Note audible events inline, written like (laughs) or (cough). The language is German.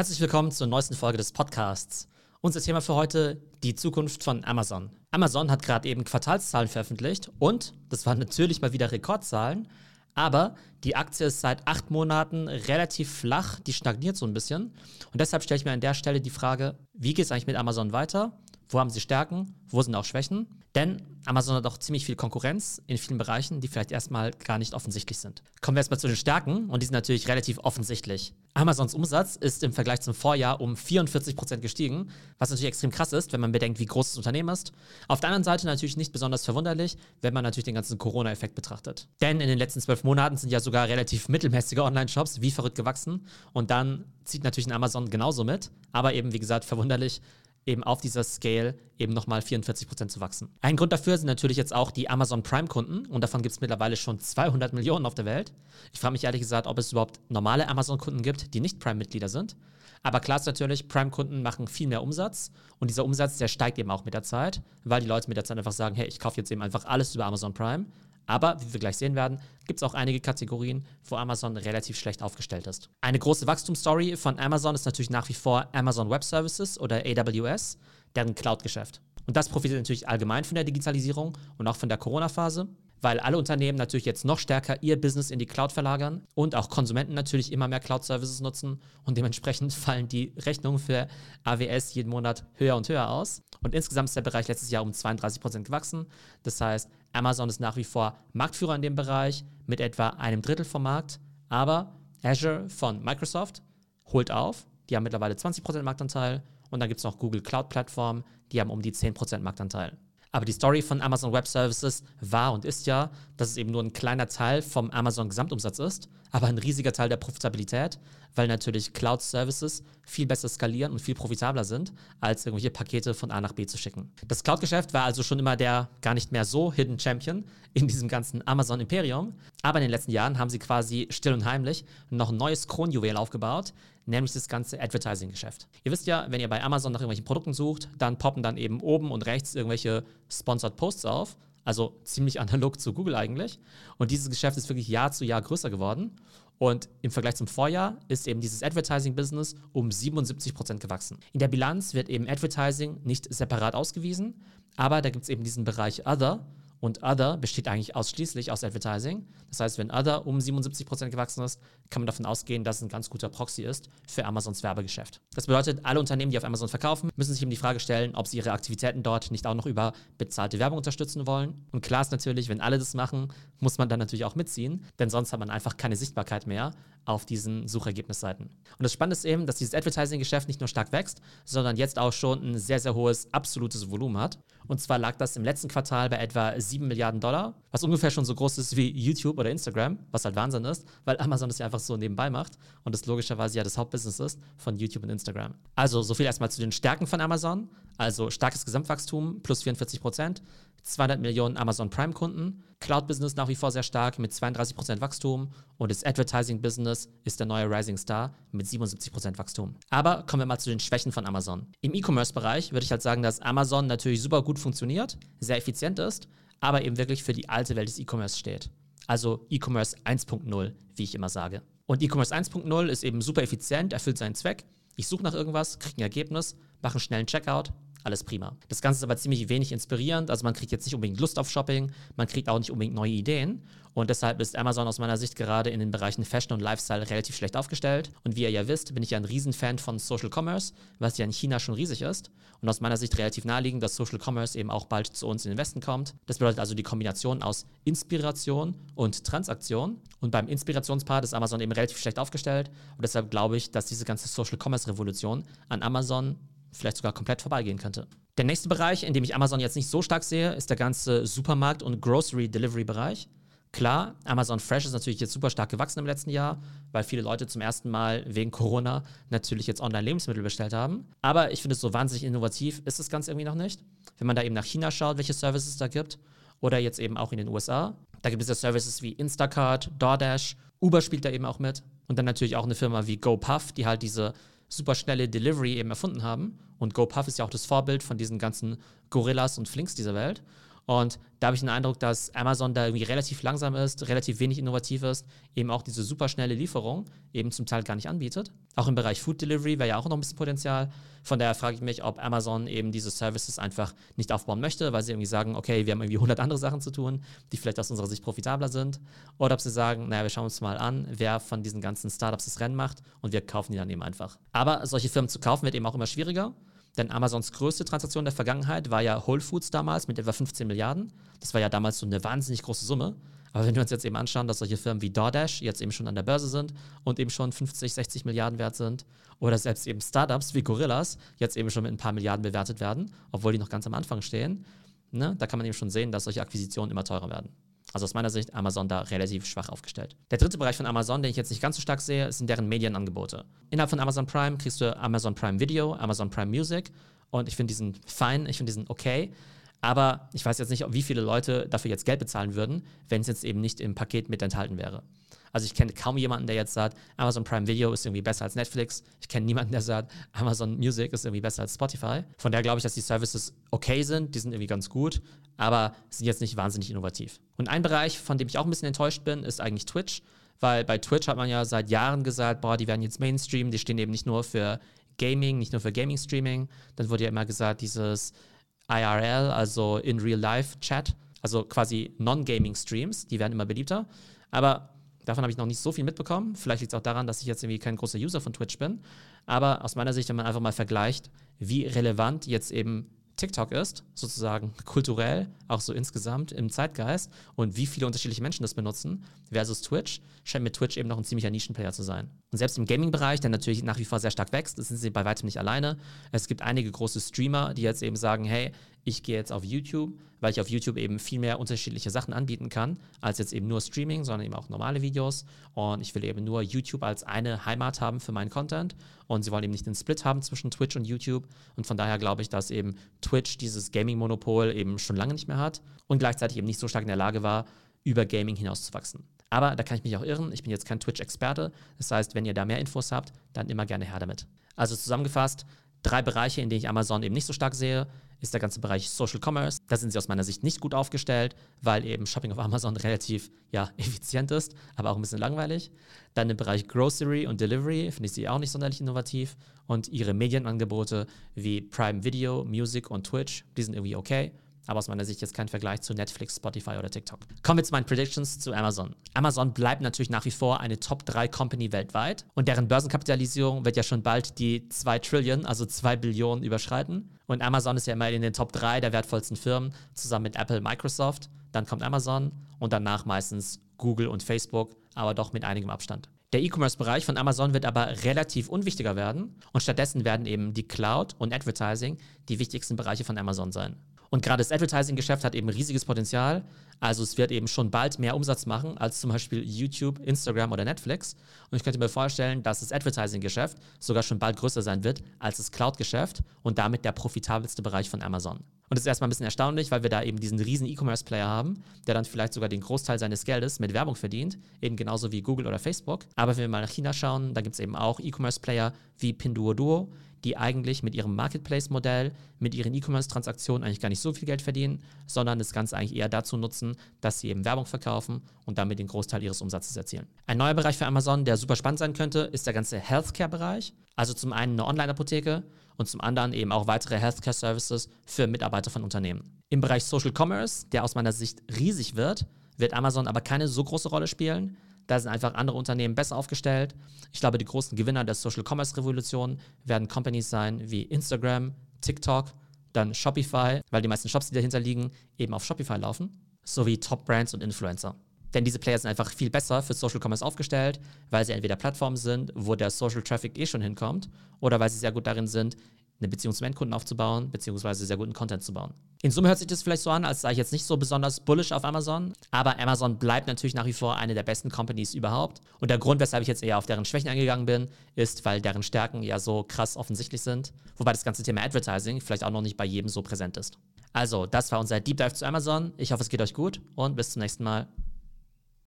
Herzlich willkommen zur neuesten Folge des Podcasts. Unser Thema für heute, die Zukunft von Amazon. Amazon hat gerade eben Quartalszahlen veröffentlicht und, das waren natürlich mal wieder Rekordzahlen, aber die Aktie ist seit acht Monaten relativ flach, die stagniert so ein bisschen. Und deshalb stelle ich mir an der Stelle die Frage, wie geht es eigentlich mit Amazon weiter? Wo haben sie Stärken? Wo sind auch Schwächen? Denn Amazon hat auch ziemlich viel Konkurrenz in vielen Bereichen, die vielleicht erstmal gar nicht offensichtlich sind. Kommen wir erstmal zu den Stärken und die sind natürlich relativ offensichtlich. Amazons Umsatz ist im Vergleich zum Vorjahr um 44 Prozent gestiegen, was natürlich extrem krass ist, wenn man bedenkt, wie groß das Unternehmen ist. Auf der anderen Seite natürlich nicht besonders verwunderlich, wenn man natürlich den ganzen Corona-Effekt betrachtet. Denn in den letzten zwölf Monaten sind ja sogar relativ mittelmäßige Online-Shops wie verrückt gewachsen und dann zieht natürlich ein Amazon genauso mit, aber eben wie gesagt verwunderlich, eben auf dieser Scale eben nochmal 44% zu wachsen. Ein Grund dafür sind natürlich jetzt auch die Amazon Prime-Kunden und davon gibt es mittlerweile schon 200 Millionen auf der Welt. Ich frage mich ehrlich gesagt, ob es überhaupt normale Amazon-Kunden gibt, die nicht Prime-Mitglieder sind. Aber klar ist natürlich, Prime-Kunden machen viel mehr Umsatz und dieser Umsatz, der steigt eben auch mit der Zeit, weil die Leute mit der Zeit einfach sagen, hey, ich kaufe jetzt eben einfach alles über Amazon Prime aber wie wir gleich sehen werden, gibt es auch einige Kategorien, wo Amazon relativ schlecht aufgestellt ist. Eine große Wachstumsstory von Amazon ist natürlich nach wie vor Amazon Web Services oder AWS, deren Cloud-Geschäft. Und das profitiert natürlich allgemein von der Digitalisierung und auch von der Corona-Phase, weil alle Unternehmen natürlich jetzt noch stärker ihr Business in die Cloud verlagern und auch Konsumenten natürlich immer mehr Cloud-Services nutzen und dementsprechend (laughs) fallen die Rechnungen für AWS jeden Monat höher und höher aus. Und insgesamt ist der Bereich letztes Jahr um 32 Prozent gewachsen. Das heißt, Amazon ist nach wie vor Marktführer in dem Bereich mit etwa einem Drittel vom Markt. Aber Azure von Microsoft holt auf. Die haben mittlerweile 20 Prozent Marktanteil. Und dann gibt es noch Google Cloud Plattform, die haben um die 10 Prozent Marktanteil. Aber die Story von Amazon Web Services war und ist ja, dass es eben nur ein kleiner Teil vom Amazon Gesamtumsatz ist, aber ein riesiger Teil der Profitabilität, weil natürlich Cloud Services viel besser skalieren und viel profitabler sind, als irgendwelche Pakete von A nach B zu schicken. Das Cloud-Geschäft war also schon immer der gar nicht mehr so Hidden Champion in diesem ganzen Amazon-Imperium, aber in den letzten Jahren haben sie quasi still und heimlich noch ein neues Kronjuwel aufgebaut, nämlich das ganze Advertising-Geschäft. Ihr wisst ja, wenn ihr bei Amazon nach irgendwelchen Produkten sucht, dann poppen dann eben oben und rechts irgendwelche Sponsored Posts auf. Also ziemlich analog zu Google eigentlich. Und dieses Geschäft ist wirklich Jahr zu Jahr größer geworden. Und im Vergleich zum Vorjahr ist eben dieses Advertising-Business um 77 Prozent gewachsen. In der Bilanz wird eben Advertising nicht separat ausgewiesen, aber da gibt es eben diesen Bereich Other, und Other besteht eigentlich ausschließlich aus Advertising. Das heißt, wenn Other um 77% gewachsen ist, kann man davon ausgehen, dass es ein ganz guter Proxy ist für Amazons Werbegeschäft. Das bedeutet, alle Unternehmen, die auf Amazon verkaufen, müssen sich eben die Frage stellen, ob sie ihre Aktivitäten dort nicht auch noch über bezahlte Werbung unterstützen wollen. Und klar ist natürlich, wenn alle das machen, muss man dann natürlich auch mitziehen, denn sonst hat man einfach keine Sichtbarkeit mehr auf diesen Suchergebnisseiten. Und das Spannende ist eben, dass dieses Advertising-Geschäft nicht nur stark wächst, sondern jetzt auch schon ein sehr, sehr hohes absolutes Volumen hat. Und zwar lag das im letzten Quartal bei etwa 7 Milliarden Dollar, was ungefähr schon so groß ist wie YouTube oder Instagram, was halt Wahnsinn ist, weil Amazon das ja einfach so nebenbei macht und das logischerweise ja das Hauptbusiness ist von YouTube und Instagram. Also so viel erstmal zu den Stärken von Amazon. Also starkes Gesamtwachstum plus 44 Prozent, 200 Millionen Amazon Prime-Kunden, Cloud-Business nach wie vor sehr stark mit 32 Prozent Wachstum und das Advertising-Business ist der neue Rising Star mit 77 Prozent Wachstum. Aber kommen wir mal zu den Schwächen von Amazon. Im E-Commerce-Bereich würde ich halt sagen, dass Amazon natürlich super gut funktioniert, sehr effizient ist, aber eben wirklich für die alte Welt des E-Commerce steht. Also E-Commerce 1.0, wie ich immer sage. Und E-Commerce 1.0 ist eben super effizient, erfüllt seinen Zweck. Ich suche nach irgendwas, kriege ein Ergebnis, mache einen schnellen Checkout, alles prima. Das Ganze ist aber ziemlich wenig inspirierend. Also man kriegt jetzt nicht unbedingt Lust auf Shopping, man kriegt auch nicht unbedingt neue Ideen. Und deshalb ist Amazon aus meiner Sicht gerade in den Bereichen Fashion und Lifestyle relativ schlecht aufgestellt. Und wie ihr ja wisst, bin ich ja ein Riesenfan von Social Commerce, was ja in China schon riesig ist. Und aus meiner Sicht relativ naheliegend, dass Social Commerce eben auch bald zu uns in den Westen kommt. Das bedeutet also die Kombination aus Inspiration und Transaktion. Und beim Inspirationspart ist Amazon eben relativ schlecht aufgestellt. Und deshalb glaube ich, dass diese ganze Social Commerce Revolution an Amazon vielleicht sogar komplett vorbeigehen könnte. Der nächste Bereich, in dem ich Amazon jetzt nicht so stark sehe, ist der ganze Supermarkt- und Grocery-Delivery-Bereich. Klar, Amazon Fresh ist natürlich jetzt super stark gewachsen im letzten Jahr, weil viele Leute zum ersten Mal wegen Corona natürlich jetzt online Lebensmittel bestellt haben. Aber ich finde es so wahnsinnig innovativ ist das Ganze irgendwie noch nicht. Wenn man da eben nach China schaut, welche Services es da gibt, oder jetzt eben auch in den USA, da gibt es ja Services wie Instacart, DoorDash, Uber spielt da eben auch mit. Und dann natürlich auch eine Firma wie GoPuff, die halt diese super schnelle Delivery eben erfunden haben. Und GoPuff ist ja auch das Vorbild von diesen ganzen Gorillas und Flinks dieser Welt. Und da habe ich den Eindruck, dass Amazon da irgendwie relativ langsam ist, relativ wenig innovativ ist, eben auch diese super schnelle Lieferung eben zum Teil gar nicht anbietet. Auch im Bereich Food Delivery wäre ja auch noch ein bisschen Potenzial. Von daher frage ich mich, ob Amazon eben diese Services einfach nicht aufbauen möchte, weil sie irgendwie sagen, okay, wir haben irgendwie 100 andere Sachen zu tun, die vielleicht aus unserer Sicht profitabler sind. Oder ob sie sagen, naja, wir schauen uns mal an, wer von diesen ganzen Startups das Rennen macht und wir kaufen die dann eben einfach. Aber solche Firmen zu kaufen wird eben auch immer schwieriger. Denn Amazons größte Transaktion der Vergangenheit war ja Whole Foods damals mit etwa 15 Milliarden. Das war ja damals so eine wahnsinnig große Summe. Aber wenn wir uns jetzt eben anschauen, dass solche Firmen wie DoorDash jetzt eben schon an der Börse sind und eben schon 50, 60 Milliarden wert sind oder selbst eben Startups wie Gorillas jetzt eben schon mit ein paar Milliarden bewertet werden, obwohl die noch ganz am Anfang stehen, ne, da kann man eben schon sehen, dass solche Akquisitionen immer teurer werden. Also aus meiner Sicht Amazon da relativ schwach aufgestellt. Der dritte Bereich von Amazon, den ich jetzt nicht ganz so stark sehe, sind deren Medienangebote. Innerhalb von Amazon Prime kriegst du Amazon Prime Video, Amazon Prime Music und ich finde diesen fein, ich finde diesen okay. Aber ich weiß jetzt nicht, wie viele Leute dafür jetzt Geld bezahlen würden, wenn es jetzt eben nicht im Paket mit enthalten wäre. Also ich kenne kaum jemanden, der jetzt sagt, Amazon Prime Video ist irgendwie besser als Netflix. Ich kenne niemanden, der sagt, Amazon Music ist irgendwie besser als Spotify. Von daher glaube ich, dass die Services okay sind, die sind irgendwie ganz gut, aber sind jetzt nicht wahnsinnig innovativ. Und ein Bereich, von dem ich auch ein bisschen enttäuscht bin, ist eigentlich Twitch. Weil bei Twitch hat man ja seit Jahren gesagt, boah, die werden jetzt Mainstream, die stehen eben nicht nur für Gaming, nicht nur für Gaming-Streaming. Dann wurde ja immer gesagt, dieses IRL, also in Real-Life-Chat, also quasi Non-Gaming-Streams, die werden immer beliebter. Aber davon habe ich noch nicht so viel mitbekommen. Vielleicht liegt es auch daran, dass ich jetzt irgendwie kein großer User von Twitch bin. Aber aus meiner Sicht, wenn man einfach mal vergleicht, wie relevant jetzt eben TikTok ist, sozusagen kulturell, auch so insgesamt im Zeitgeist und wie viele unterschiedliche Menschen das benutzen, versus Twitch, scheint mir Twitch eben noch ein ziemlicher Nischenplayer zu sein. Und selbst im Gaming-Bereich, der natürlich nach wie vor sehr stark wächst, sind sie bei weitem nicht alleine. Es gibt einige große Streamer, die jetzt eben sagen, hey, ich gehe jetzt auf YouTube, weil ich auf YouTube eben viel mehr unterschiedliche Sachen anbieten kann, als jetzt eben nur Streaming, sondern eben auch normale Videos. Und ich will eben nur YouTube als eine Heimat haben für meinen Content. Und sie wollen eben nicht den Split haben zwischen Twitch und YouTube. Und von daher glaube ich, dass eben Twitch dieses Gaming-Monopol eben schon lange nicht mehr hat und gleichzeitig eben nicht so stark in der Lage war, über Gaming hinauszuwachsen. Aber da kann ich mich auch irren. Ich bin jetzt kein Twitch-Experte. Das heißt, wenn ihr da mehr Infos habt, dann immer gerne her damit. Also zusammengefasst, drei Bereiche, in denen ich Amazon eben nicht so stark sehe ist der ganze Bereich Social Commerce. Da sind sie aus meiner Sicht nicht gut aufgestellt, weil eben Shopping auf Amazon (laughs) relativ ja, effizient ist, aber auch ein bisschen langweilig. Dann im Bereich Grocery und Delivery finde ich sie auch nicht sonderlich innovativ. Und ihre Medienangebote wie Prime Video, Music und Twitch, die sind irgendwie okay aber aus meiner Sicht jetzt kein Vergleich zu Netflix, Spotify oder TikTok. Kommen wir zu meinen Predictions zu Amazon. Amazon bleibt natürlich nach wie vor eine Top 3 Company weltweit und deren Börsenkapitalisierung wird ja schon bald die 2 Trillion, also 2 Billionen überschreiten. Und Amazon ist ja immer in den Top 3 der wertvollsten Firmen, zusammen mit Apple, Microsoft. Dann kommt Amazon und danach meistens Google und Facebook, aber doch mit einigem Abstand. Der E-Commerce-Bereich von Amazon wird aber relativ unwichtiger werden und stattdessen werden eben die Cloud und Advertising die wichtigsten Bereiche von Amazon sein. Und gerade das Advertising-Geschäft hat eben riesiges Potenzial. Also es wird eben schon bald mehr Umsatz machen als zum Beispiel YouTube, Instagram oder Netflix. Und ich könnte mir vorstellen, dass das Advertising-Geschäft sogar schon bald größer sein wird als das Cloud-Geschäft und damit der profitabelste Bereich von Amazon. Und das ist erstmal ein bisschen erstaunlich, weil wir da eben diesen riesen E-Commerce-Player haben, der dann vielleicht sogar den Großteil seines Geldes mit Werbung verdient, eben genauso wie Google oder Facebook. Aber wenn wir mal nach China schauen, da gibt es eben auch E-Commerce-Player wie Pinduoduo, die eigentlich mit ihrem Marketplace-Modell, mit ihren E-Commerce-Transaktionen eigentlich gar nicht so viel Geld verdienen, sondern das Ganze eigentlich eher dazu nutzen, dass sie eben Werbung verkaufen und damit den Großteil ihres Umsatzes erzielen. Ein neuer Bereich für Amazon, der super spannend sein könnte, ist der ganze Healthcare-Bereich. Also zum einen eine Online-Apotheke und zum anderen eben auch weitere Healthcare-Services für Mitarbeiter von Unternehmen. Im Bereich Social Commerce, der aus meiner Sicht riesig wird, wird Amazon aber keine so große Rolle spielen, da sind einfach andere Unternehmen besser aufgestellt. Ich glaube, die großen Gewinner der Social Commerce Revolution werden Companies sein wie Instagram, TikTok, dann Shopify, weil die meisten Shops, die dahinter liegen, eben auf Shopify laufen, sowie Top Brands und Influencer. Denn diese Player sind einfach viel besser für Social Commerce aufgestellt, weil sie entweder Plattformen sind, wo der Social Traffic eh schon hinkommt, oder weil sie sehr gut darin sind, eine Beziehung zum Endkunden aufzubauen, beziehungsweise sehr guten Content zu bauen. In Summe hört sich das vielleicht so an, als sei ich jetzt nicht so besonders bullish auf Amazon, aber Amazon bleibt natürlich nach wie vor eine der besten Companies überhaupt. Und der Grund, weshalb ich jetzt eher auf deren Schwächen eingegangen bin, ist, weil deren Stärken ja so krass offensichtlich sind, wobei das ganze Thema Advertising vielleicht auch noch nicht bei jedem so präsent ist. Also, das war unser Deep Dive zu Amazon. Ich hoffe, es geht euch gut und bis zum nächsten Mal.